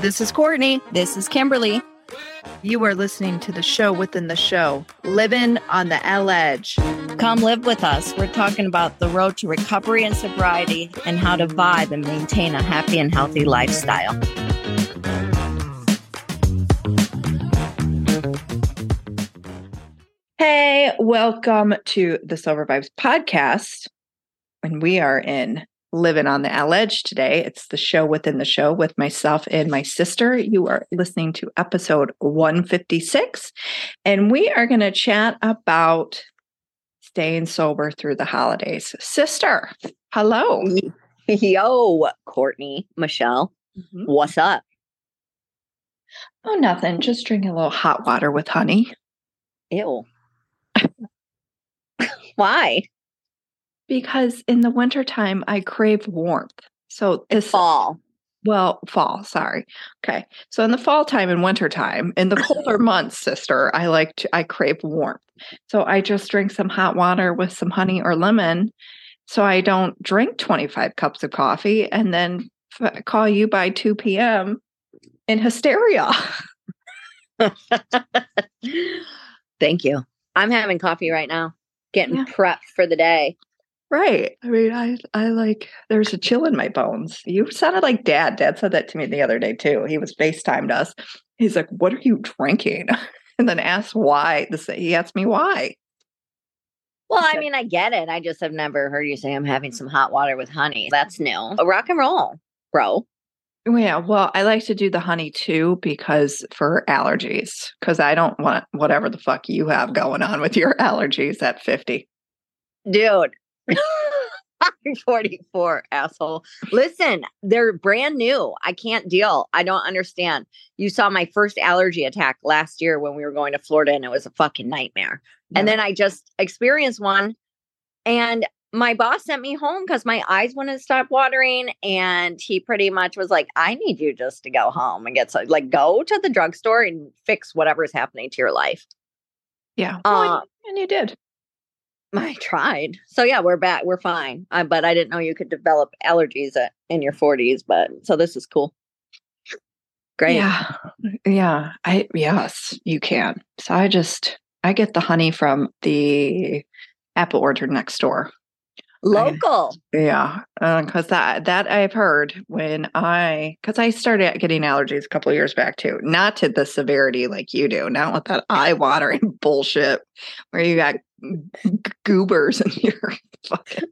This is Courtney. This is Kimberly. You are listening to the show within the show, Living on the El-Ledge. Come live with us. We're talking about the road to recovery and sobriety and how to vibe and maintain a happy and healthy lifestyle. Hey, welcome to the Sober Vibes podcast. And we are in living on the El-Ledge today. It's the show within the show with myself and my sister. You are listening to episode 156, and we are going to chat about staying sober through the holidays. Sister, hello. Yo, Courtney, Michelle, mm-hmm. what's up? Oh, nothing. Just drinking a little hot water with honey. Ew. Why? Because in the wintertime, I crave warmth. So this fall. Well, fall, sorry. Okay. So in the fall time and winter time, in the colder months, sister, I like to I crave warmth. So I just drink some hot water with some honey or lemon. So I don't drink 25 cups of coffee and then f- call you by 2 p.m. in hysteria. Thank you. I'm having coffee right now, getting yeah. prepped for the day. Right. I mean, I I like there's a chill in my bones. You sounded like dad. Dad said that to me the other day too. He was FaceTimed us. He's like, What are you drinking? And then asked why. This he asked me why. Well, I mean, I get it. I just have never heard you say I'm having some hot water with honey. That's new. Rock and roll, bro. Oh, yeah, well, I like to do the honey too because for allergies, because I don't want whatever the fuck you have going on with your allergies at 50. Dude, 44, asshole. Listen, they're brand new. I can't deal. I don't understand. You saw my first allergy attack last year when we were going to Florida and it was a fucking nightmare. Yeah. And then I just experienced one and my boss sent me home because my eyes wouldn't stop watering. And he pretty much was like, I need you just to go home and get so like go to the drugstore and fix whatever's happening to your life. Yeah. Well, uh, and you did. I tried. So yeah, we're back. We're fine. I, but I didn't know you could develop allergies at, in your 40s. But so this is cool. Great. Yeah. Yeah. I yes, you can. So I just I get the honey from the apple orchard next door local I, yeah because uh, that that i've heard when i because i started getting allergies a couple years back too not to the severity like you do not with that eye watering bullshit where you got goobers in your fucking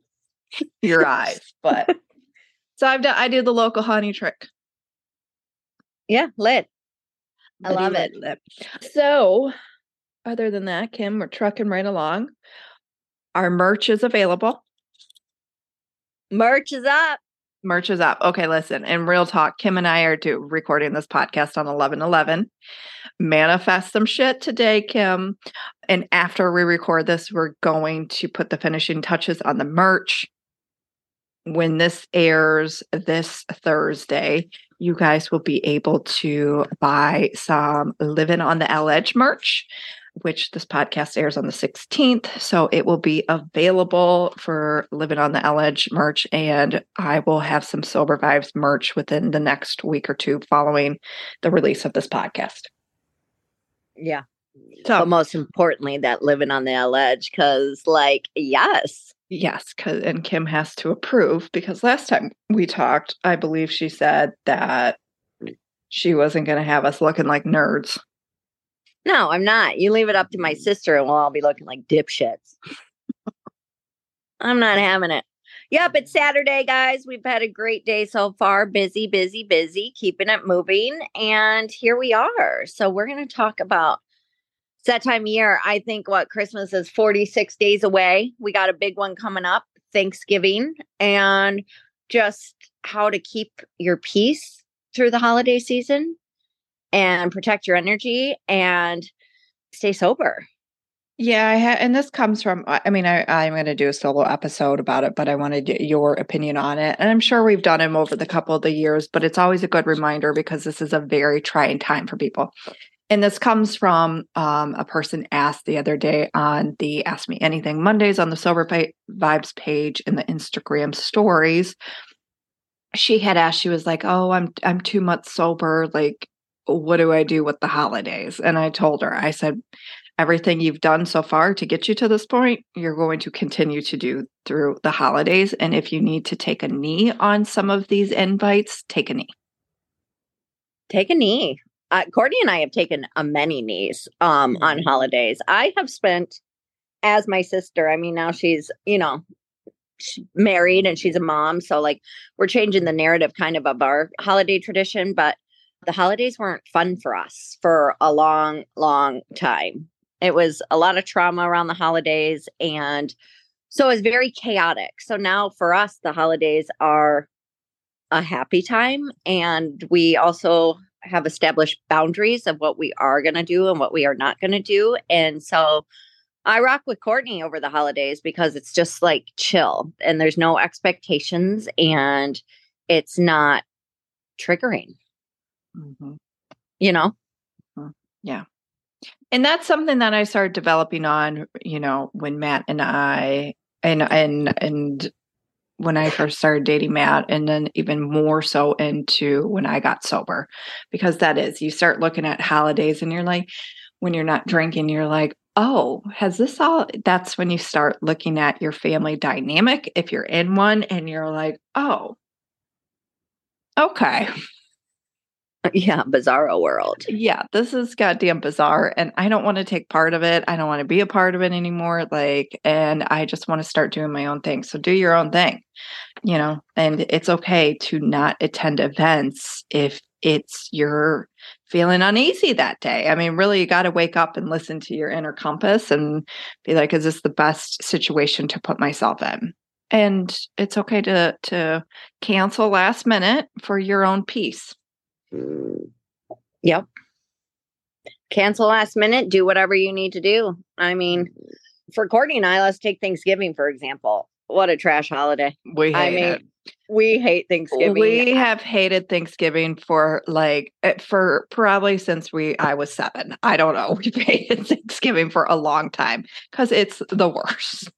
your eyes but so i've done i do the local honey trick. Yeah lit. I love it. lit. so other than that kim we're trucking right along. Our merch is available. Merch is up. Merch is up. Okay, listen. In real talk, Kim and I are do recording this podcast on 11 11. Manifest some shit today, Kim. And after we record this, we're going to put the finishing touches on the merch. When this airs this Thursday, you guys will be able to buy some Living on the El-Ledge merch which this podcast airs on the 16th. So it will be available for Living on the El-Ledge merch. And I will have some Sober Vibes merch within the next week or two following the release of this podcast. Yeah. So, but most importantly, that living on the El-Ledge, because, like, yes. Yes, cause, and Kim has to approve because last time we talked, I believe she said that she wasn't going to have us looking like nerds. No, I'm not. You leave it up to my sister and we'll all be looking like dipshits. I'm not having it. Yep, it's Saturday, guys. We've had a great day so far. Busy, busy, busy, keeping it moving. And here we are. So we're going to talk about it's that time of year. I think what Christmas is 46 days away. We got a big one coming up, Thanksgiving, and just how to keep your peace through the holiday season and protect your energy and stay sober. Yeah, I and this comes from. I mean, I, I'm going to do a solo episode about it, but I wanted your opinion on it, and I'm sure we've done them over the couple of the years. But it's always a good reminder because this is a very trying time for people. And this comes from um, a person asked the other day on the Ask Me Anything Mondays on the Sober Vibes page in the Instagram stories she had asked, she was like, Oh, I'm I'm two months sober. Like, what do I do with the holidays? And I told her, I said, everything you've done so far to get you to this point, you're going to continue to do through the holidays. And if you need to take a knee on some of these invites, take a knee. Take a knee. Uh, Courtney and I have taken a many knees um, on Mm-hmm. holidays. I have spent as my sister. I mean, now she's you know married and she's a mom, so like we're changing the narrative kind of of our holiday tradition. But the holidays weren't fun for us for a long, long time. It was a lot of trauma around the holidays, and so it was very chaotic. So now for us, the holidays are a happy time, and we also have established boundaries of what we are going to do and what we are not going to do. And so I rock with Courtney over the holidays because it's just like chill and there's no expectations and it's not triggering, Mhm. you know? Yeah. And that's something that I started developing on, you know, when Matt and I and and and when I first started dating Matt, and then even more so into when I got sober, because that is you start looking at holidays and you're like, when you're not drinking, you're like, oh, has this all? That's when you start looking at your family dynamic if you're in one, and you're like, oh, okay, Yeah, bizarro world. yeah, this is goddamn bizarre and I don't want to take part of it. I don't want to be a part of it anymore. Like, and I just want to start doing my own thing. So do your own thing, you know, and it's okay to not attend events if it's you're feeling uneasy that day. I mean, really, you got to wake up and listen to your inner compass and be like, is this the best situation to put myself in? And it's okay to to cancel last minute for your own peace. Mm. Yep. Cancel last minute, do whatever you need to do. I mean, for Courtney and I, let's take Thanksgiving, for example. What a trash holiday. We hate I mean, it. we hate Thanksgiving. We have hated Thanksgiving for like eh, for probably since we I was seven. I don't know. We've hated Thanksgiving for a long time because it's the worst.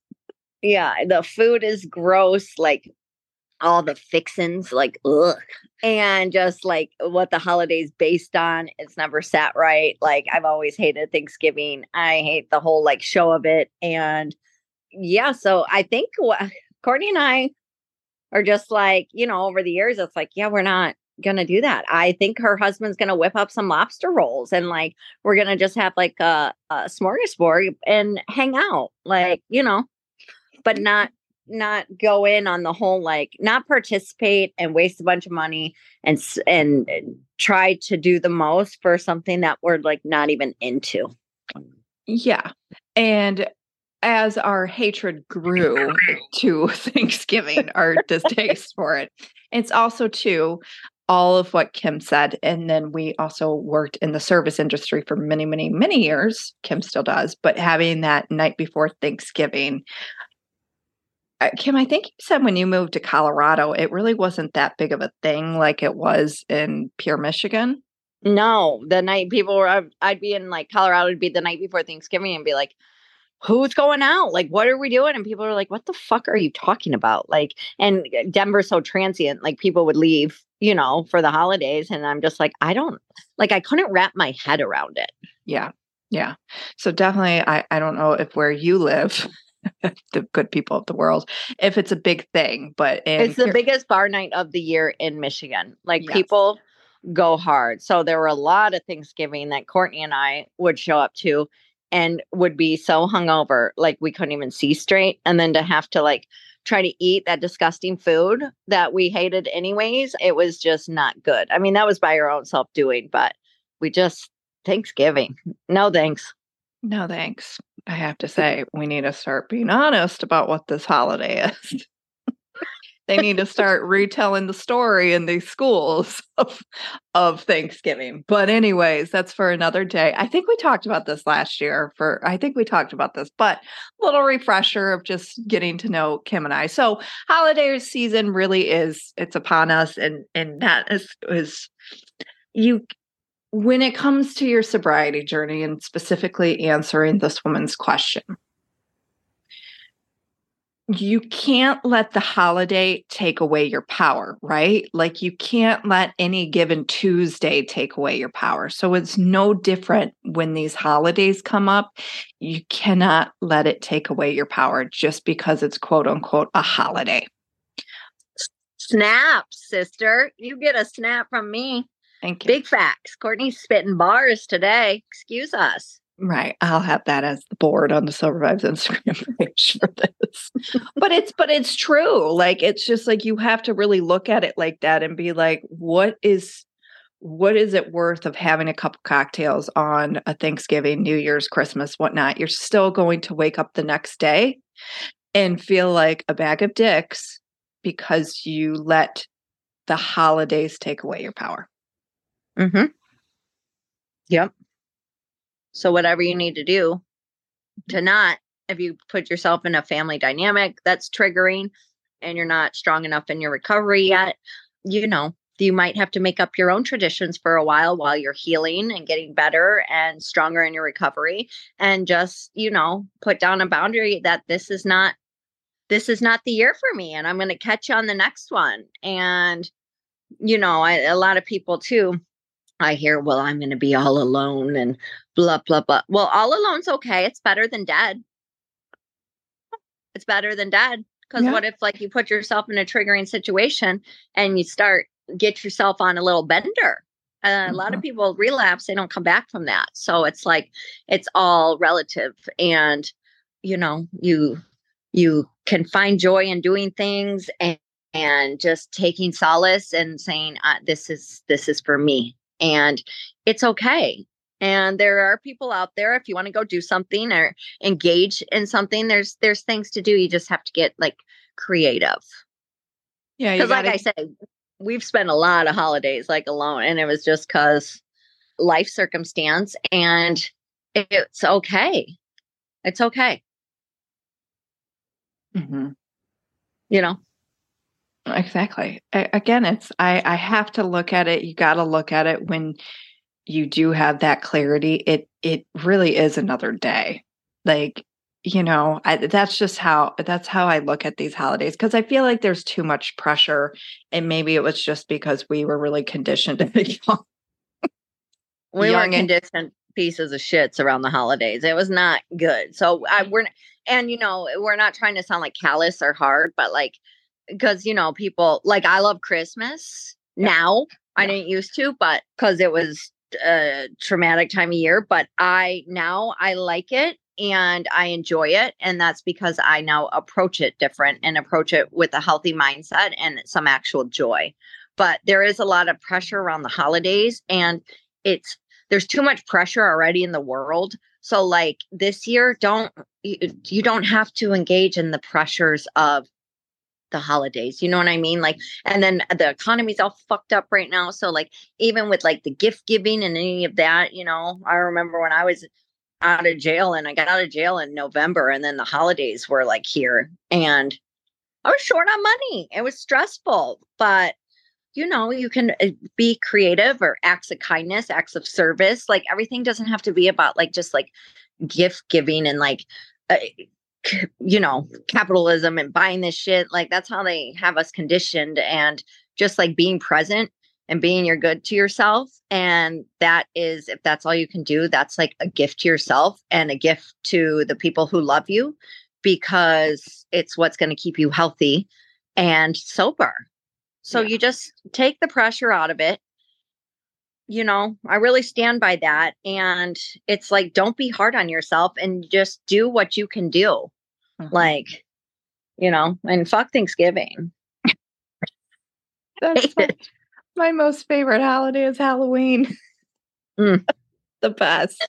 yeah, the food is gross, like all the fixins, like ugh. And just like what the holiday's based on, it's never sat right. Like I've always hated Thanksgiving. I hate the whole like show of it. And yeah, so I think what Courtney and I are just like, you know, over the years, it's like, yeah, we're not gonna do that. I think her husband's gonna whip up some lobster rolls and like we're gonna just have like a, a smorgasbord and hang out, like, you know, but not not go in on the whole like not participate and waste a bunch of money and and try to do the most for something that we're like not even into. Yeah. And as our hatred grew to Thanksgiving, our distaste for it, it's also too all of what Kim said. And then we also worked in the service industry for many, many, many years. Kim still does, but having that night before Thanksgiving. Uh, Kim, I think you said when you moved to Colorado, it really wasn't that big of a thing like it was in Pure Michigan. No, the night people were I'd- be in like Colorado it'd be the night before Thanksgiving and be like who's going out? Like what are we doing? And people are like what the fuck are you talking about? Like and uh, Denver's so transient like people would leave, you know, for the holidays and I'm just like I don't like I couldn't wrap my head around it. Yeah. Yeah. So definitely I, I don't know if where you live, the good people of the world, if it's a big thing, but it's the biggest bar night of the year in Michigan. Like Yes. people go hard. So there were a lot of Thanksgiving that Courtney and I would show up to and would be so hungover, like we couldn't even see straight. And then to have to like try to eat that disgusting food that we hated anyways, it was just not good. I mean, that was by your own self doing, but we just Thanksgiving. No thanks. no thanks. I have to say we need to start being honest about what this holiday is. they need to start retelling the story in these schools of, of Thanksgiving. But anyways, that's for another day. I think we talked about this last year for I think we talked about this, but little refresher of just getting to know Kim and I. So holiday season really is it's upon us and and that is is you when it comes to your sobriety journey and specifically answering this woman's question you can't let the holiday take away your power, right? Like you can't let any given Tuesday take away your power. So it's no different when these holidays come up. You cannot let it take away your power just because it's quote unquote a holiday. Snap, sister. You get a snap from me. Thank you. Big facts. Courtney's spitting bars today. Excuse us. Right. I'll have that as the board on the Sober Vibes Instagram page for this. but it's but it's true. Like it's just like you have to really look at it like that and be like, what is what is it worth of having a couple cocktails on a Thanksgiving, New Year's, Christmas, whatnot? You're still going to wake up the next day and feel like a bag of dicks because you let the holidays take away your power. Mm-hmm. Yep. So whatever you need to do to not, if you put yourself in a family dynamic that's triggering and you're not strong enough in your recovery yet, you know, you might have to make up your own traditions for a while while you're healing and getting better and stronger in your recovery and just, you know, put down a boundary that this is not this is not the year for me and I'm going to catch you on the next one. And you know, I, a lot of people too I hear, well, I'm going to be all alone and blah, blah, blah. Well, all alone's okay. It's better than dead. It's better than dead. Because yeah. what if, like, you put yourself in a triggering situation and you start, get yourself on a little bender? Uh, mm-hmm. A lot of mm-hmm. people relapse, they don't come back from that. So it's like, it's all relative. And, you know, you, you can find joy in doing things and, and just taking solace and saying uh, this is this is for me and it's okay. And there are people out there if you want to go do something or engage in something there's there's things to do you just have to get like creative. Yeah because like i said we've spent a lot of holidays like alone and it was just because life circumstance and it's okay. It's okay. Mm-hmm. you know Exactly. again, it's I I have to look at it. You got to look at it when you do have that clarity. It it really is another day. Like you know, I, that's just how that's how I look at these holidays because I feel like there's too much pressure, and maybe it was just because we were really conditioned to be young. We were conditioned pieces of shits around the holidays. It was not good. So I mm. we're and you know we're not trying to sound like callous or hard, but like because you know people like I love Christmas yeah. now. Yeah. I didn't used to, but because it was a traumatic time of year. But I now I like it and I enjoy it, and that's because I now approach it different and approach it with a healthy mindset and some actual joy. But there is a lot of pressure around the holidays, and it's there's too much pressure already in the world. So like this year, don't you, you don't have to engage in the pressures of the holidays. You know what I mean? Like, and then the economy's all fucked up right now. So, like, even with like the gift giving and any of that, you know, I remember when I was out of jail and I got out of jail in November and then the holidays were like here and I was short on money. It was stressful, but you know, you can uh, be creative or acts of kindness, acts of service. Like everything doesn't have to be about like just like gift giving and like uh, you know, capitalism and buying this shit. Like that's how they have us conditioned and just like being present and being your good to yourself. And that is, if that's all you can do, that's like a gift to yourself and a gift to the people who love you because it's what's going to keep you healthy and sober. So yeah. you just take the pressure out of it. You know, I really stand by that. And it's like, don't be hard on yourself and just do what you can do. Mm-hmm. Like, you know, and fuck Thanksgiving. That's my, my, most favorite holiday is Halloween. Mm. the best.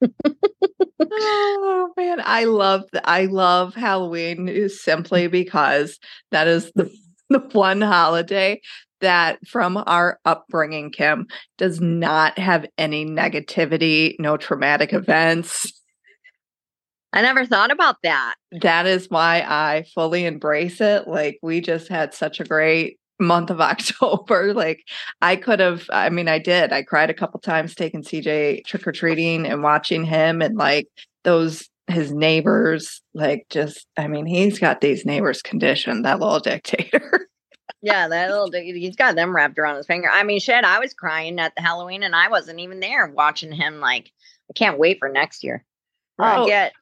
oh man, I love I love Halloween simply because that is the the one holiday that from our upbringing, Kim, does not have any negativity, no traumatic events. I never thought about that. That is why I fully embrace it. Like we just had such a great month of October. Like I could have, I mean, I did. I cried a couple times taking CJ trick or treating and watching him and like those his neighbors like just i mean he's got these neighbors conditioned that little dictator yeah that little he's got them wrapped around his finger i mean shit i was crying at the halloween and i wasn't even there watching him like i can't wait for next year i Oh. get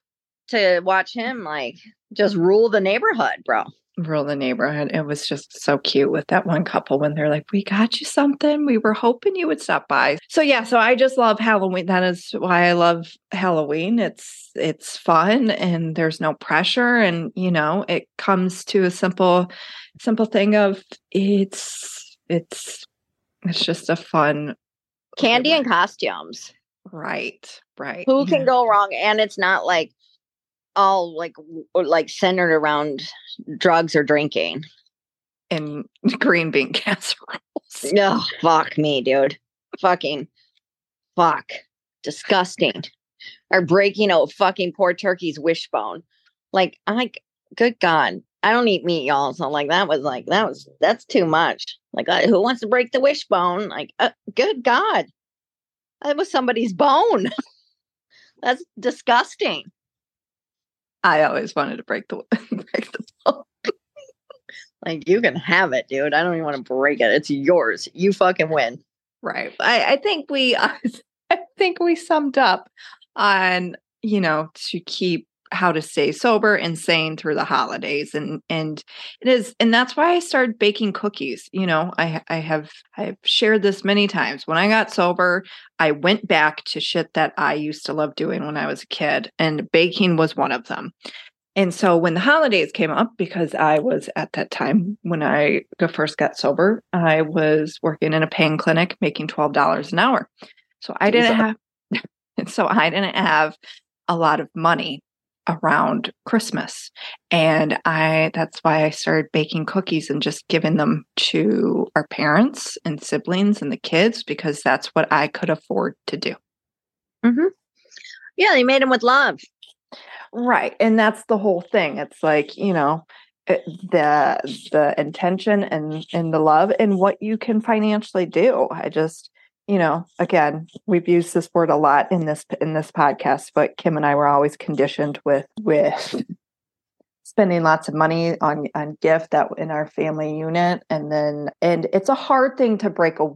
to watch him like just rule the neighborhood bro. Rule the neighborhood. It was just so cute with that one couple when they're like we got you something. We were hoping you would stop by. So yeah so i just love halloween. That is why i love halloween. It's it's fun and there's no pressure and you know it comes to a simple simple thing of it's it's it's just a fun candy and costumes. Right right. Who can yeah. go wrong? And it's not like all like like centered around drugs or drinking. And green bean casseroles. No fuck me dude. Fucking fuck. Disgusting. Or breaking a fucking poor turkey's wishbone. Like i like good god. I don't eat meat y'all. So like that was like that was that's too much. Like uh, who wants to break the wishbone? Like uh, good god. That was somebody's bone. That's disgusting i always wanted to break the break the bone. Like you can have it, dude. I don't even want to break it. It's yours. You fucking win. Right. I, I think we I think we summed up on, you know, to keep how to stay sober and sane through the holidays and and it is and that's why I started baking cookies. You know, I I have I've shared this many times. When I got sober, I went back to shit that I used to love doing when I was a kid and baking was one of them. And so when the holidays came up, because I was at that time when I first got sober, I was working in a pain clinic making $12 an hour. So I didn't have so I didn't have a lot of money around Christmas. And I that's why I started baking cookies and just giving them to our parents and siblings and the kids because that's what I could afford to do. Mm-hmm. Yeah, they made them with love. Right. And that's the whole thing. It's like, you know, it- the the intention and and the love and what you can financially do. I just, you know, again, we've used this word a lot in this in this podcast, but Kim and I were always conditioned with with spending lots of money on on gift that in our family unit and then and it's a hard thing to break a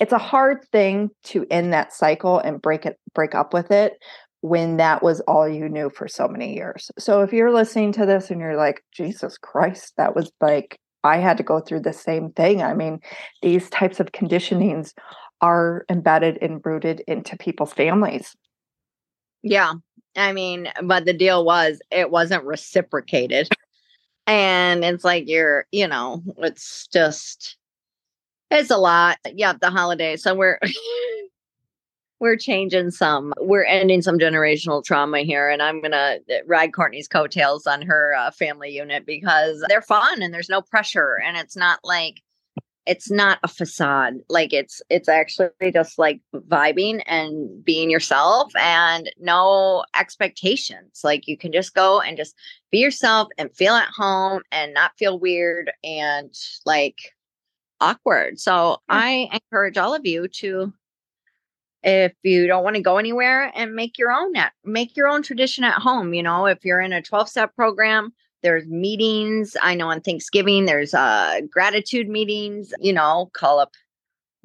it's a hard thing to end that cycle and break it break up with it when that was all you knew for so many years. So if you're listening to this and you're like, Jesus Christ, that was like, I had to go through the same thing. I mean, these types of conditionings are embedded and rooted into people's families. Yeah. I mean, but the deal was it wasn't reciprocated. and it's like you're, you know, it's just it's a lot. Yeah, the holidays. So we're we're changing some we're ending some generational trauma here and i'm gonna ride courtney's coattails on her uh, family unit because they're fun and there's no pressure and it's not like it's not a facade like it's it's actually just like vibing and being yourself and no expectations like you can just go and just be yourself and feel at home and not feel weird and like awkward. So i encourage all of you to if you don't want to go anywhere and make your own at make your own tradition at home you know if you're in a 12 step program there's meetings. I know on thanksgiving there's uh gratitude meetings you know call up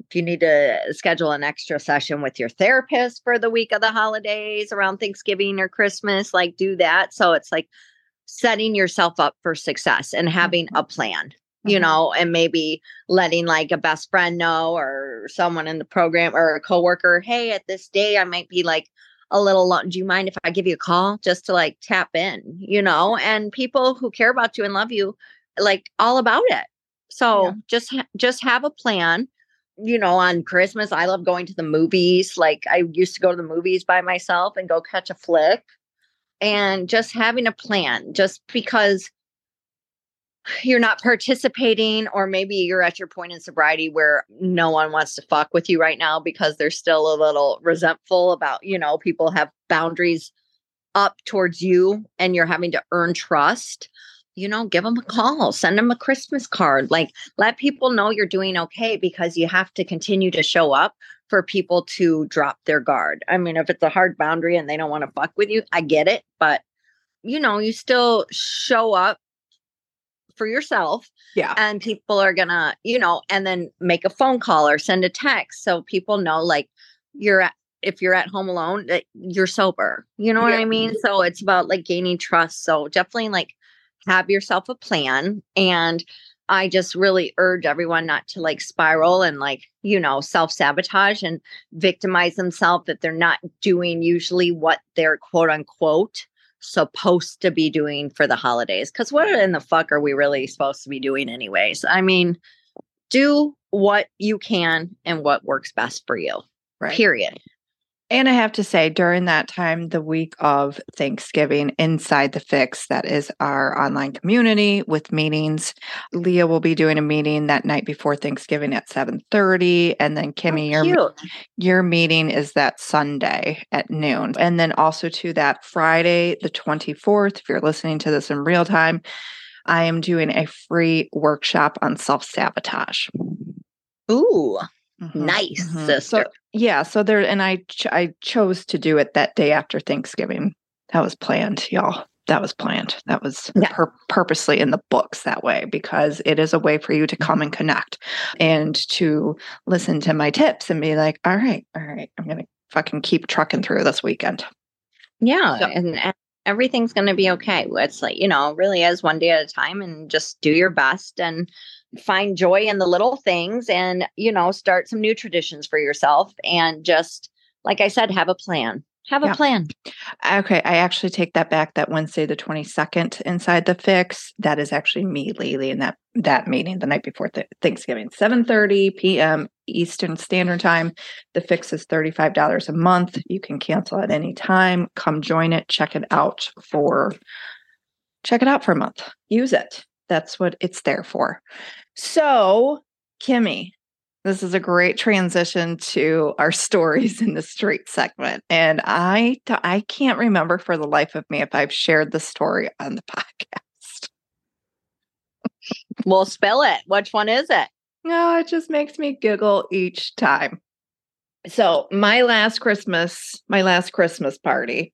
if you need to schedule an extra session with your therapist for the week of the holidays around thanksgiving or christmas like do that. So it's like setting yourself up for success and having a plan you Mhm. know, and maybe letting like a best friend know or someone in the program or a coworker, hey, at this day I might be like a little lo- do you mind if I give you a call just to like tap in, you know? And people who care about you and love you like all about it. So Yeah. just ha- just have a plan. You know, on Christmas I love going to the movies. Like I used to go to the movies by myself and go catch a flick and just having a plan just because you're not participating or maybe you're at your point in sobriety where no one wants to fuck with you right now because they're still a little resentful about you know people have boundaries up towards you and you're having to earn trust you know, give them a call, send them a Christmas card. Like, let people know you're doing okay because you have to continue to show up for people to drop their guard. I mean, if it's a hard boundary and they don't want to fuck with you, I get it. But, you know, you still show up for yourself. Yeah. And people are going to, you know, and then make a phone call or send a text so people know, like, you're at, if you're at home alone, that you're sober. You know what Yeah. I mean? So it's about like gaining trust. So definitely like have yourself a plan. And I just really urge everyone not to like spiral and like, you know, self sabotage and victimize themselves that they're not doing usually what they're quote unquote supposed to be doing for the holidays. Cause what in the fuck are we really supposed to be doing, anyways? I mean, do what you can and what works best for you, Right. period. And I have to say, during that time, the week of Thanksgiving, inside the Fix, that is our online community with meetings. Leah will be doing a meeting that night before Thanksgiving at seven thirty, and then Kimmy, your your meeting is that Sunday at noon, and then also to that Friday, the twenty fourth. If you're listening to this in real time, I am doing a free workshop on self sabotage. Ooh, Mm-hmm. nice, So sister. Yeah, so there, and I ch- I chose to do it that day after Thanksgiving. That was planned, y'all. That was planned. That was Yeah. pur- purposely in the books that way because it is a way for you to come and mm-hmm. connect and to listen to my tips and be like, all right, all right, I'm gonna fucking keep trucking through this weekend. Yeah, So- and e- everything's going to be okay. It's like, you know, really is one day at a time and just do your best and find joy in the little things and, you know, start some new traditions for yourself and just like I said, have a plan. Have a Yeah. plan. Okay, I actually take that back. That Wednesday, the twenty second, inside the fix. That is actually me, Lily, in that that meeting the night before th- Thanksgiving, seven thirty p.m. Eastern Standard Time. The fix is thirty five dollars a month. You can cancel at any time. Come join it. Check it out for check it out for a month. Use it. That's what it's there for. So, Kimmy, this is a great transition to our stories in the street segment. And I I can't remember for the life of me if I've shared the story on the podcast. We'll spell it. Which one is it? No, it just makes me giggle each time. So, my last Christmas, my last Christmas party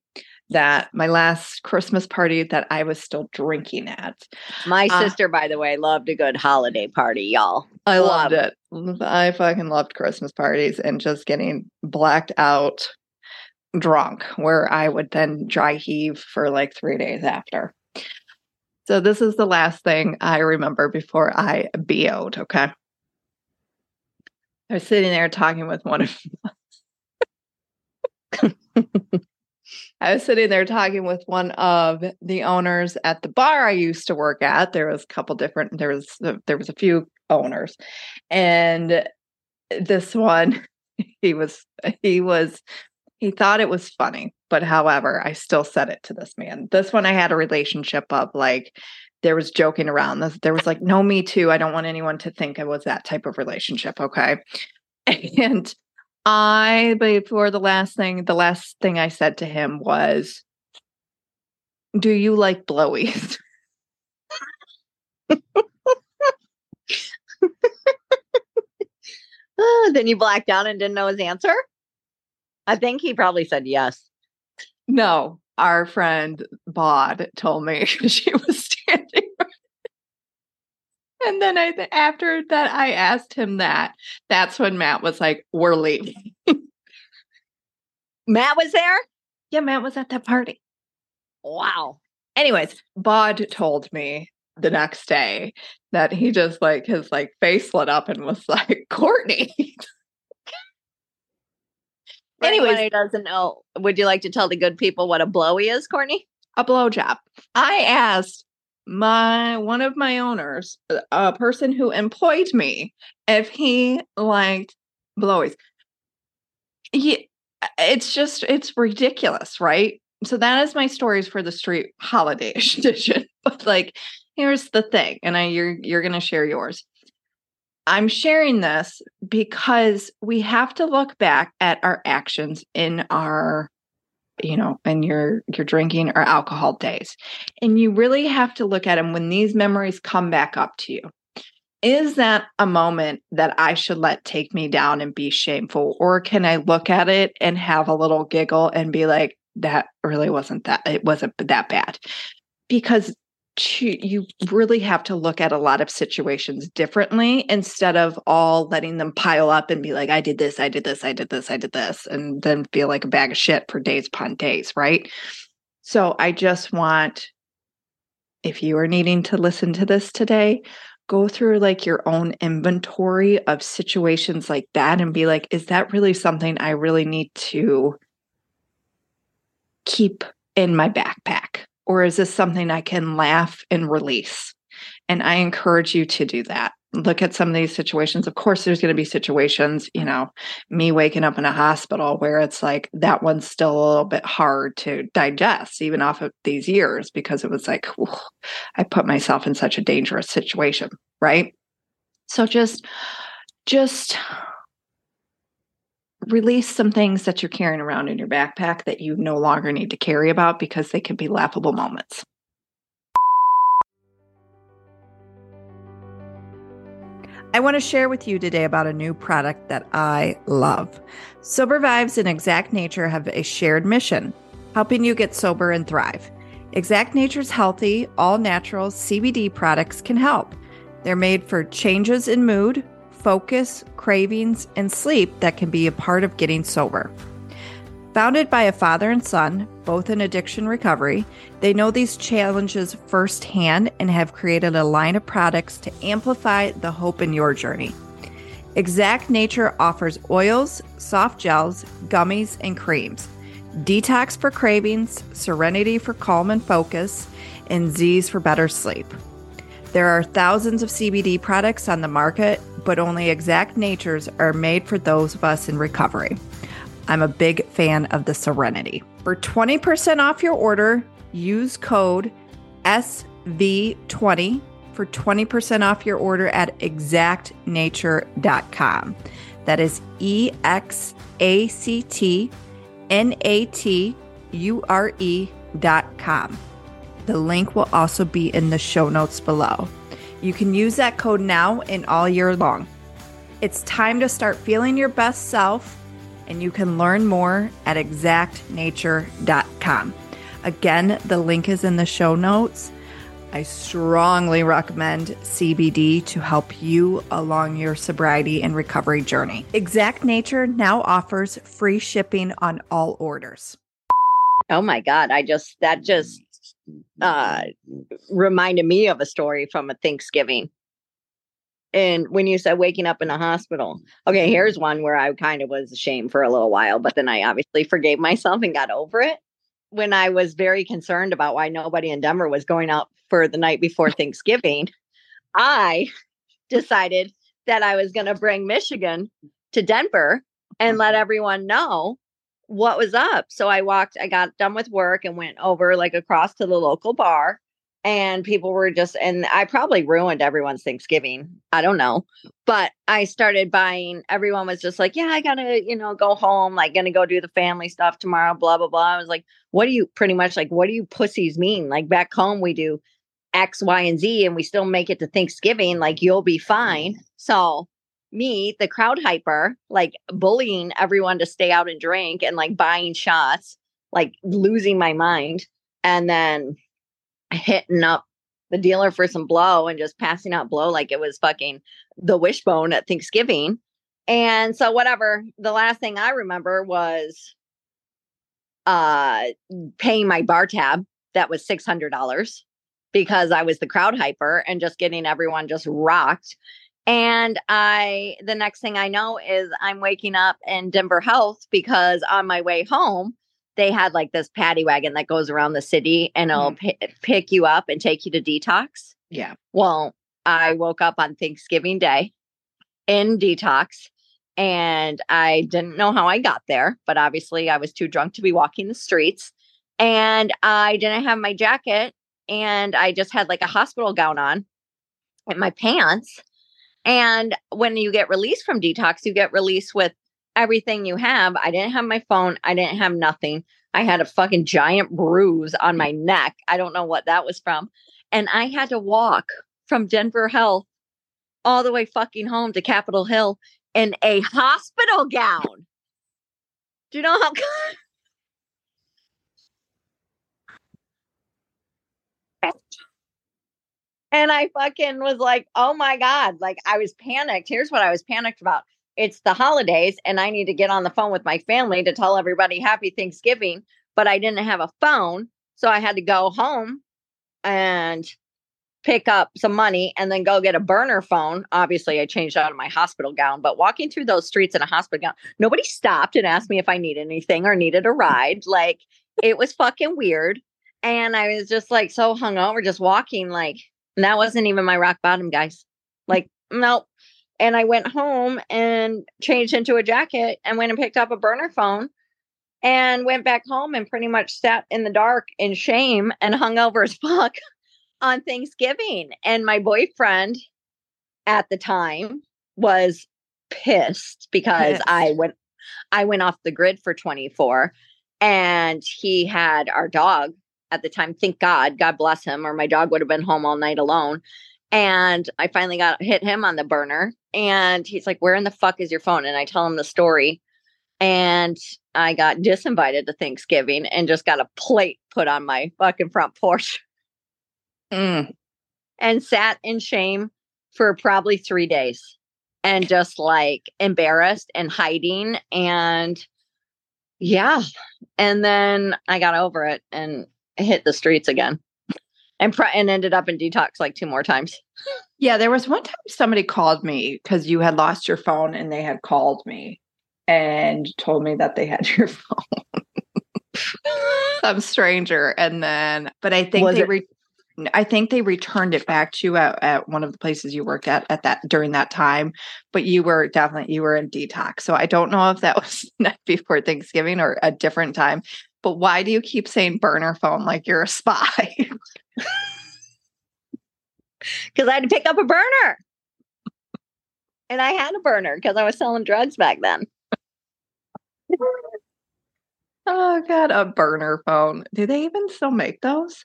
that my last Christmas party that I was still drinking at. My Uh, sister, by the way, loved a good holiday party, y'all. I Love. loved it. I fucking loved Christmas parties and just getting blacked out drunk, where I would then dry heave for like three days after. So this is the last thing I remember before I BO'd, okay? I was sitting there talking with one of I was sitting there talking with one of the owners at the bar I used to work at. There was a couple different there was there was a few owners. And this one he was he was he thought it was funny, but however, I still said it to this man. This one I had a relationship of like there was joking around. There was like no me too. I don't want anyone to think I was that type of relationship, okay? And I before the last thing the last thing I said to him was do you like blowies? Ah, then you blacked out and didn't know his answer? I think he probably said yes. No, our friend Bod told me she was standing. And then I, after that, I asked him that. That's when Matt was like, "We're leaving." Matt was there? Yeah, Matt was at that party. Wow. Anyways, Bod told me the next day that he just like his like face lit up and was like, "Courtney." Anyone Anyways. who doesn't know, would you like to tell the good people what a blowy is, Courtney? a blowjob. I asked my one of my owners, a- a person who employed me, if he liked blowies. Yeah, uh, it's just it's ridiculous, right? So that is my stories for the street holiday edition. But like, here's the thing, and I you're you're gonna share yours. I'm sharing this because we have to look back at our actions in our you know, and your your drinking or alcohol days. And you really have to look at them when these memories come back up to you. Is that a moment that I should let take me down and be shameful? Or can I look at it and have a little giggle and be like, that really wasn't that, it wasn't that bad? Because you really have to look at a lot of situations differently instead of all letting them pile up and be like, I did this, I did this, I did this, I did this, and then feel like a bag of shit for days upon days, right? So I just want, if you are needing to listen to this today, go through like your own inventory of situations like that and be like, is that really something I really need to keep in my backpack? Or is this something I can laugh and release? And I encourage you to do that. Look at some of these situations. Of course, there's going to be situations, you know, me waking up in a hospital where it's like that one's still a little bit hard to digest, even off of these years, because it was like, whew, I put myself in such a dangerous situation. Right. So just, just release some things that you're carrying around in your backpack that you no longer need to carry about because they can be laughable moments. I want to share with you today about a new product that I love. Sober Vibes and Exact Nature have a shared mission, helping you get sober and thrive. Exact Nature's healthy, all natural CBD products can help. They're made for changes in mood, focus, cravings, and sleep that can be a part of getting sober. Founded by a father and son, both in addiction recovery, they know these challenges firsthand and have created a line of products to amplify the hope in your journey. Exact Nature offers oils, soft gels, gummies, and creams. Detox for cravings, serenity for calm and focus, and Z's for better sleep. There are thousands of CBD products on the market, but only exact natures are made for those of us in recovery. I'm a big fan of the Serenity. For 20% off your order, use code SV20 for 20% off your order at exactnature.com. That is E X A C T N A T U R E.com. The link will also be in the show notes below. You can use that code now and all year long. It's time to start feeling your best self, and you can learn more at exactnature.com. Again, the link is in the show notes. I strongly recommend CBD to help you along your sobriety and recovery journey. Exact Nature now offers free shipping on all orders. Oh my God. I just, that just uh, reminded me of a story from a Thanksgiving. And when you said waking up in a hospital, okay, here's one where I kind of was ashamed for a little while, but then I obviously forgave myself and got over it. When I was very concerned about why nobody in Denver was going out for the night before Thanksgiving, I decided that I was going to bring Michigan to Denver and let everyone know what was up. So I walked, I got done with work and went over like across to the local bar. And people were just, and I probably ruined everyone's Thanksgiving. I don't know. But I started buying, everyone was just like, yeah, I gotta, you know, go home, like, gonna go do the family stuff tomorrow, blah, blah, blah. I was like, what do you pretty much like, what do you pussies mean? Like, back home, we do X, Y, and Z, and we still make it to Thanksgiving. Like, you'll be mm-hmm. fine. So me, the crowd hyper, like bullying everyone to stay out and drink and like buying shots, like losing my mind, and then hitting up the dealer for some blow and just passing out blow like it was fucking the wishbone at Thanksgiving. And so whatever, the last thing I remember was uh paying my bar tab that was $600 because I was the crowd hyper and just getting everyone just rocked and I, the next thing I know is I'm waking up in Denver Health because on my way home, they had like this paddy wagon that goes around the city and it'll mm. p- pick you up and take you to detox. Yeah. Well, I woke up on Thanksgiving Day in detox and I didn't know how I got there, but obviously I was too drunk to be walking the streets and I didn't have my jacket and I just had like a hospital gown on and my pants and when you get released from detox, you get released with everything you have. I didn't have my phone. I didn't have nothing. I had a fucking giant bruise on my neck. I don't know what that was from. And I had to walk from Denver Health all the way fucking home to Capitol Hill in a hospital gown. Do you know how? and I fucking was like, oh my God. Like I was panicked. Here's what I was panicked about it's the holidays and I need to get on the phone with my family to tell everybody happy Thanksgiving, but I didn't have a phone. So I had to go home and pick up some money and then go get a burner phone. Obviously, I changed out of my hospital gown, but walking through those streets in a hospital gown, nobody stopped and asked me if I needed anything or needed a ride. Like it was fucking weird. And I was just like so hungover, just walking like, that wasn't even my rock bottom, guys. Like, nope. And I went home and changed into a jacket and went and picked up a burner phone and went back home and pretty much sat in the dark in shame and hung over as fuck on Thanksgiving. And my boyfriend at the time was pissed because I went I went off the grid for 24 and he had our dog at the time. Thank God, God bless him, or my dog would have been home all night alone. And I finally got hit him on the burner. And he's like, Where in the fuck is your phone? And I tell him the story. And I got disinvited to Thanksgiving and just got a plate put on my fucking front porch. Mm. And sat in shame for probably three days and just like embarrassed and hiding. And yeah. And then I got over it and hit the streets again and and ended up in detox like two more times. Yeah, there was one time somebody called me because you had lost your phone and they had called me and told me that they had your phone. Some stranger. And then, but I think Was they re- I think they returned it back to you at, at one of the places you worked at at that during that time. But you were definitely you were in detox. So I don't know if that was not before Thanksgiving or a different time. But why do you keep saying burner phone like you're a spy? because I had to pick up a burner. And I had a burner because I was selling drugs back then. oh god, a burner phone. Do they even still make those?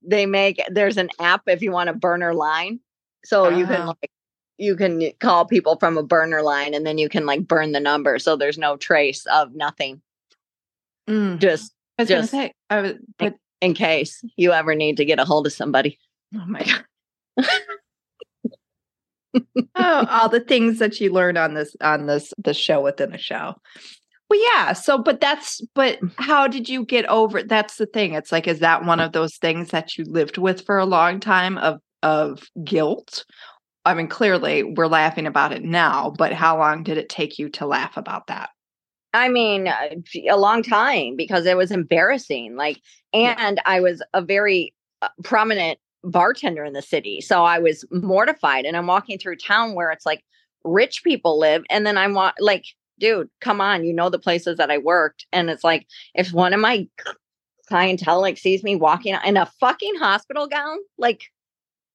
They make there's an app if you want a burner line. So you can Oh. like you can call people from a burner line and then you can like burn the number so there's no trace of nothing. Mm. Just I was just- say, I was, but in case you ever need to get a hold of somebody. oh my god. oh, all the things that you learn on this on this the show within a show. Well, yeah. So, but that's but how did you get over? That's the thing. It's like, is that one of those things that you lived with for a long time of of guilt? I mean, clearly we're laughing about it now, but how long did it take you to laugh about that? I mean, uh, a long time because it was embarrassing. Like, Yeah. and I was a very uh, prominent bartender in the city. So I was mortified. And I'm walking through town where it's like rich people live. And then I'm wa- like, dude, come on. You know the places that I worked. And it's like, if one of my clientele like sees me walking in a fucking hospital gown, like,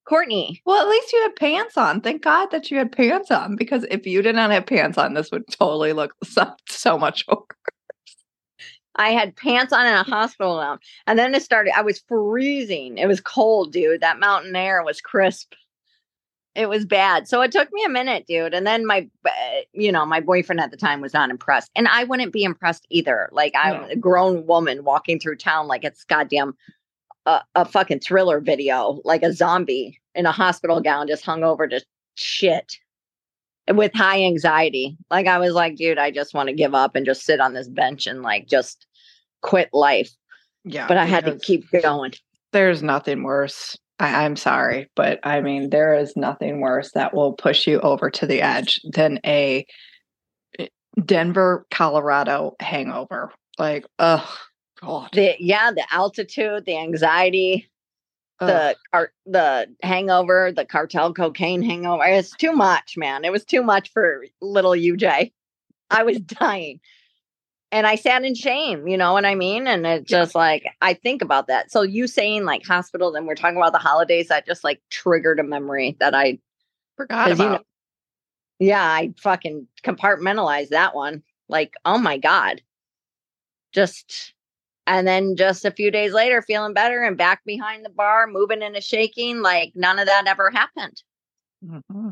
Courtney, Well, at least you had pants on. Thank God that you had pants on because if you did not have pants on, this would totally look so, so much worse. I had pants on in a hospital gown. And then it started, I was freezing. It was cold, dude. That mountain air was crisp. It was bad. So it took me a minute, dude. And then my, uh, you know, my boyfriend at the time was not impressed. And I wouldn't be impressed either. Like I'm No. a grown woman walking through town like it's goddamn uh, a fucking thriller video, like a zombie in a hospital gown just hung over to shit with high anxiety. Like I was like, dude, I just want to give up and just sit on this bench and like just quit life. Yeah. But I had to keep going. There's nothing worse. I, I'm sorry, but I mean, there is nothing worse that will push you over to the edge than a eh, Denver, Colorado hangover. Like, oh, God. The yeah, the altitude, the anxiety, Ugh. the car- the hangover, the cartel cocaine hangover. It's too much, man. It was too much for little UJ. I was dying. And I sat in shame, you know what I mean? And it's Yeah. just like I think about that. So you saying like hospitals and we're talking about the holidays, that just like triggered a memory that I forgot 'cause you know- about. Yeah, I fucking compartmentalized that one. Like, oh my God. Just, and then just a few days later, feeling better and back behind the bar, moving and shaking. Like, none of that ever happened. Mm-hmm.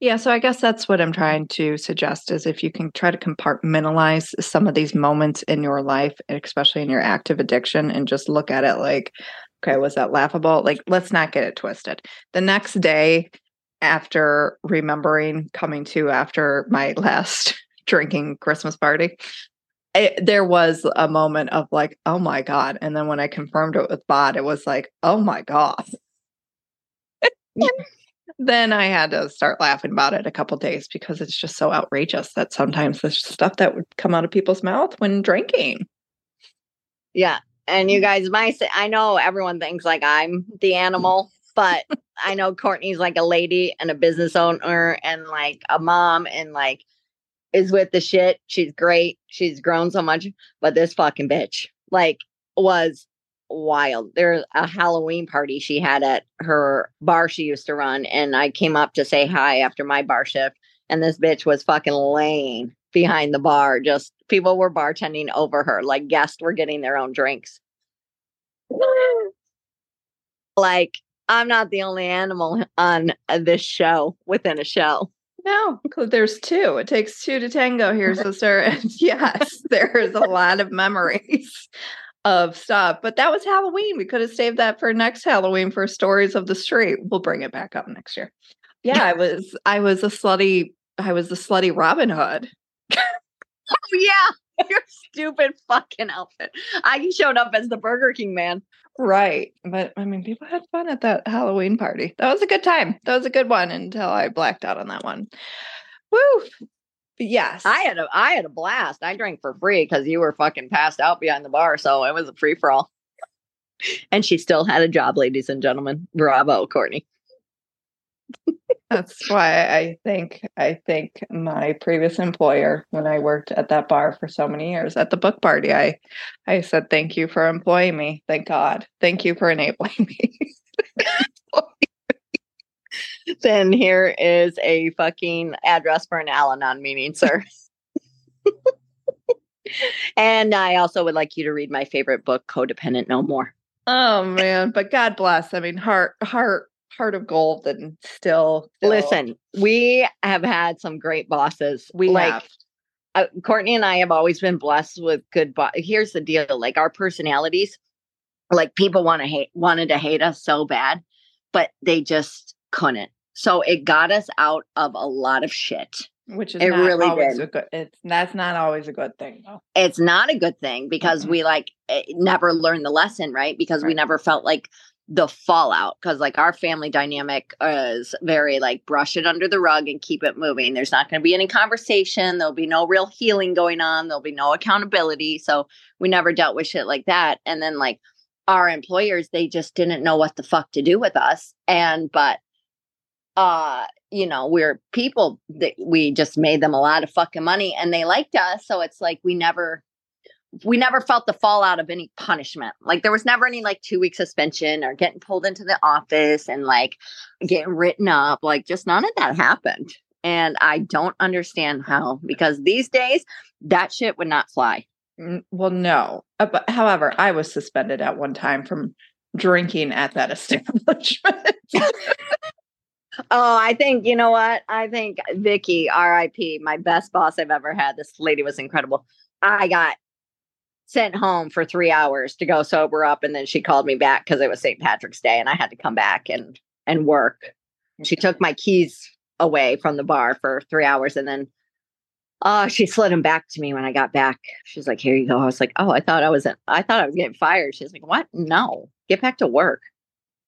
Yeah, so I guess that's what I'm trying to suggest is if you can try to compartmentalize some of these moments in your life, especially in your active addiction, and just look at it like, okay, was that laughable? Like, let's not get it twisted. The next day, after remembering coming to after my last drinking Christmas party, it, there was a moment of like, oh my God. And then when I confirmed it with Bod, it was like, oh my God. then I had to start laughing about it a couple days because it's just so outrageous that sometimes the stuff that would come out of people's mouth when drinking. Yeah. And you mm. guys might say, I know everyone thinks like I'm the animal, but I know Courtney's like a lady and a business owner and like a mom and like is with the shit. She's great. She's grown so much, but this fucking bitch like was wild. There's a Halloween party she had at her bar she used to run, and I came up to say hi after my bar shift, and this bitch was fucking laying behind the bar. Just people were bartending over her, like guests were getting their own drinks. like I'm not the only animal on this show within a show. No, there's two. It takes two to tango here, sister. And yes, there's a lot of memories of stuff. But that was Halloween. We could have saved that for next Halloween for stories of the street. We'll bring it back up next year. Yeah, I was I was a slutty I was the slutty Robin Hood. oh yeah. Your stupid fucking outfit. I showed up as the Burger King man. Right. But I mean people had fun at that Halloween party. That was a good time. That was a good one until I blacked out on that one. Woo! Yes. I had a I had a blast. I drank for free because you were fucking passed out behind the bar. So it was a free for all. and she still had a job, ladies and gentlemen. Bravo, Courtney. That's why I think I think my previous employer, when I worked at that bar for so many years at the book party, I I said thank you for employing me. Thank God. Thank you for enabling me. then here is a fucking address for an Al Anon meeting, sir. and I also would like you to read my favorite book, Codependent No More. Oh man, but God bless. I mean, heart, heart, heart of gold, and still, still. listen. We have had some great bosses. We like. Have. Uh, Courtney and I have always been blessed with good. Bo- Here's the deal: like our personalities, like people want to hate, wanted to hate us so bad, but they just couldn't. So it got us out of a lot of shit. Which is it really always did. a good it's that's not always a good thing though. It's not a good thing because mm-hmm. we like eh, never learned the lesson, right? Because right. we never felt like the fallout because like our family dynamic is very like brush it under the rug and keep it moving. There's not going to be any conversation there'll be no real healing going on there'll be no accountability so we never dealt with shit like that. And then like our employers they just didn't know what the fuck to do with us and but uh you know we're people that we just made them a lot of fucking money and they liked us so it's like we never we never felt the fallout of any punishment like there was never any like two week suspension or getting pulled into the office and like getting written up like just none of that happened and i don't understand how because these days that shit would not fly well no uh, but however i was suspended at one time from drinking at that establishment Oh, I think you know what? I think Vicky, R.I.P., my best boss I've ever had. This lady was incredible. I got sent home for three hours to go sober up, and then she called me back because it was St. Patrick's Day, and I had to come back and and work. She took my keys away from the bar for three hours, and then uh, she slid them back to me when I got back. She's like, "Here you go." I was like, "Oh, I thought I was I thought I was getting fired." She's like, "What? No, get back to work."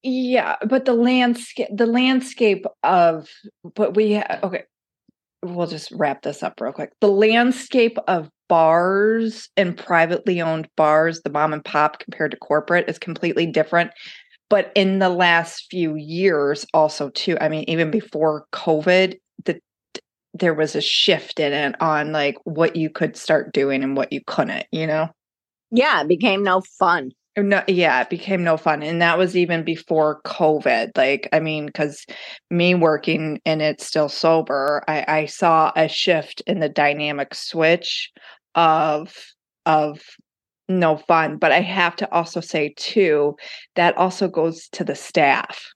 Yeah, but the landscape, the landscape of, but we, ha- okay, we'll just wrap this up real quick. The landscape of bars and privately owned bars, the mom and pop compared to corporate is completely different. But in the last few years, also too, I mean, even before COVID, the there was a shift in it on like what you could start doing and what you couldn't, you know? Yeah, it became no fun. No, yeah, it became no fun. And that was even before COVID. Like, I mean, because me working and it's still sober, I, I saw a shift in the dynamic switch of of no fun. But I have to also say too, that also goes to the staff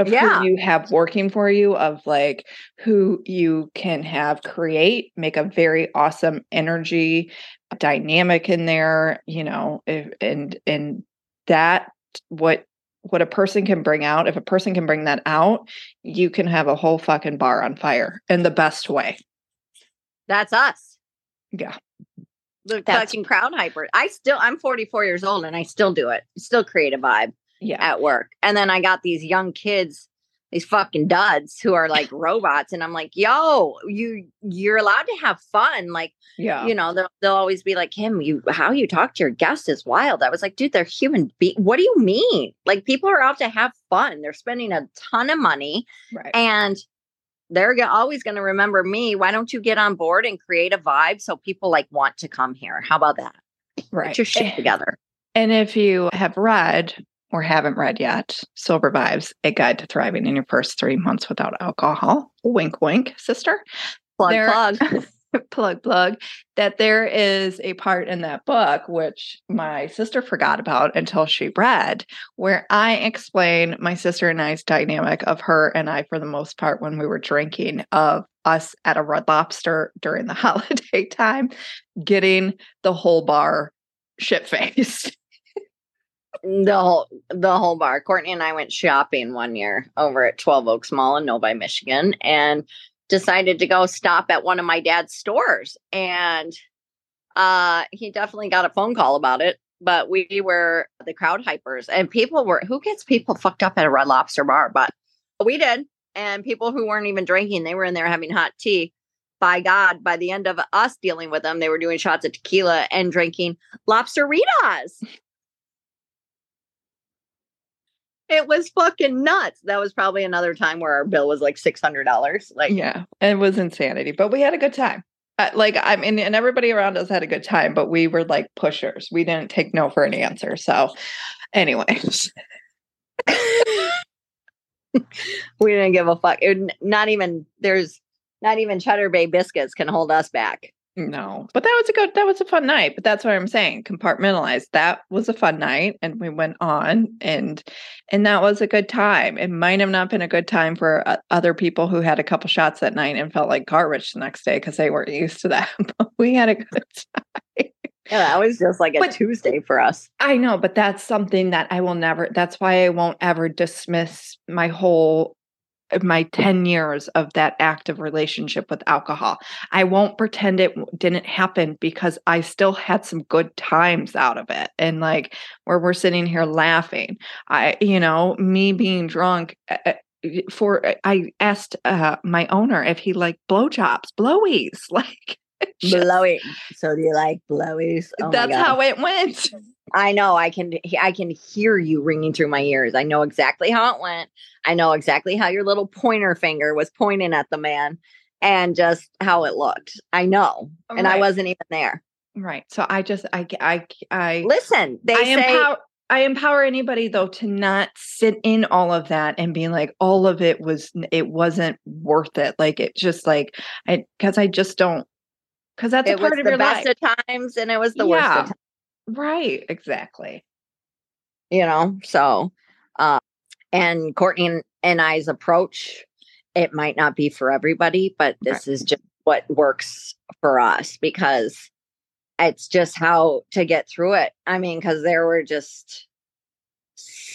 of Yeah. who you have working for you, of like who you can have create, make a very awesome energy dynamic in there, you know, if, and and that what what a person can bring out, if a person can bring that out, you can have a whole fucking bar on fire in the best way. That's us. Yeah. The That's- fucking crowd hyper. I still, I'm 44 years old and I still do it. Still create a vibe Yeah. at work. And then I got these young kids, these fucking duds who are like robots. And I'm like, yo, you, you're allowed to have fun. Like, Yeah. you know, they'll, they'll always be like, him you, how you talk to your guests is wild. I was like, dude, they're human. Be- what do you mean? Like, people are out to have fun. They're spending a ton of money right. and they're always going to remember me. Why don't you get on board and create a vibe so people like want to come here? How about that? right. Get your shit together. And if you have read or haven't read yet, Sober Vibes, A Guide to Thriving in Your First Three Months Without Alcohol, wink, wink, sister, Plug, there- plug. plug, plug, that there is a part in that book, which my sister forgot about until she read, where I explain my sister and I's dynamic of her and I, for the most part, when we were drinking, of us at a Red Lobster during the holiday time, getting the whole bar shit faced. The whole the whole bar. Courtney and I went shopping one year over at 12 Oaks Mall in Novi, Michigan, and decided to go stop at one of my dad's stores. And uh he definitely got a phone call about it. But we were the crowd hypers and people were who gets people fucked up at a red lobster bar? But we did. And people who weren't even drinking, they were in there having hot tea. By God, by the end of us dealing with them, they were doing shots of tequila and drinking lobster It was fucking nuts. That was probably another time where our bill was like six hundred dollars. Like, yeah, it was insanity, but we had a good time. Uh, like I mean, and everybody around us had a good time, but we were like pushers. We didn't take no for an answer. So, anyways, we didn't give a fuck. It, not even there's not even Cheddar Bay biscuits can hold us back. No, but that was a good, that was a fun night. But that's what I'm saying. Compartmentalized. That was a fun night, and we went on, and and that was a good time. It might have not been a good time for uh, other people who had a couple shots that night and felt like garbage the next day because they weren't used to that. But we had a good time. Yeah, that was just like a But- Tuesday for us. I know, but that's something that I will never, that's why I won't ever dismiss my whole, my 10 years of that active relationship with alcohol. I won't pretend it didn't happen because I still had some good times out of it. And like where we're sitting here laughing, I, you know, me being drunk. uh, uh, For uh, I asked uh, my owner if he liked blowjobs, blowies, like Blowy. So do you like blowies? Oh that's how it went. I know. I can. I can hear you ringing through my ears. I know exactly how it went. I know exactly how your little pointer finger was pointing at the man, and just how it looked. I know, and I wasn't even there. Right. So I just I I I Listen, they I say empower I empower anybody though to not sit in all of that and be like all of it was it wasn't worth it. Like it just like I because I just don't because that's a it was part of the your best life. of times, and it was the worst Yeah. of times. Right. Exactly. You know, so uh, and Courtney and, and I's approach, it might not be for everybody, but this is just what works for us because it's just how to get through it. I mean, because there were just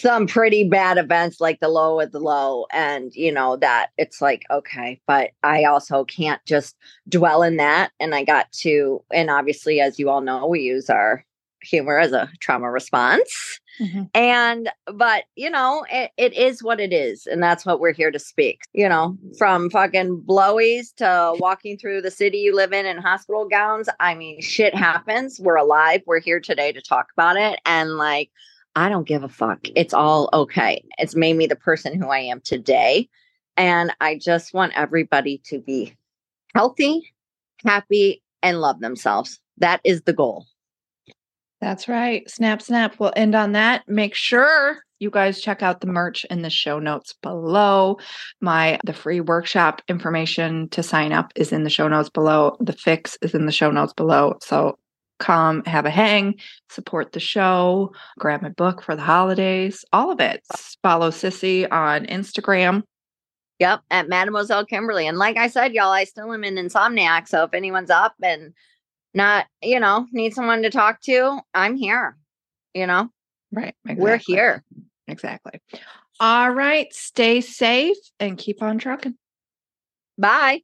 some pretty bad events like the low with the low and you know that it's like okay but i also can't just dwell in that and i got to and obviously as you all know we use our humor as a trauma response mm-hmm. and but you know it, it is what it is and that's what we're here to speak you know from fucking blowies to walking through the city you live in in hospital gowns i mean shit happens we're alive we're here today to talk about it and like i don't give a fuck it's all okay it's made me the person who i am today and i just want everybody to be healthy happy and love themselves that is the goal That's right. Snap, snap. We'll end on that. Make sure you guys check out the merch in the show notes below. My the free workshop information to sign up is in the show notes below. The fix is in the show notes below. So come have a hang, support the show, grab my book for the holidays, all of it. Follow Sissy on Instagram. Yep, at Mademoiselle Kimberly. And like I said, y'all, I still am an insomniac. So if anyone's up and not, you know, need someone to talk to, I'm here. You know, Right. we're here. Exactly. All right. Stay safe and keep on trucking. Bye.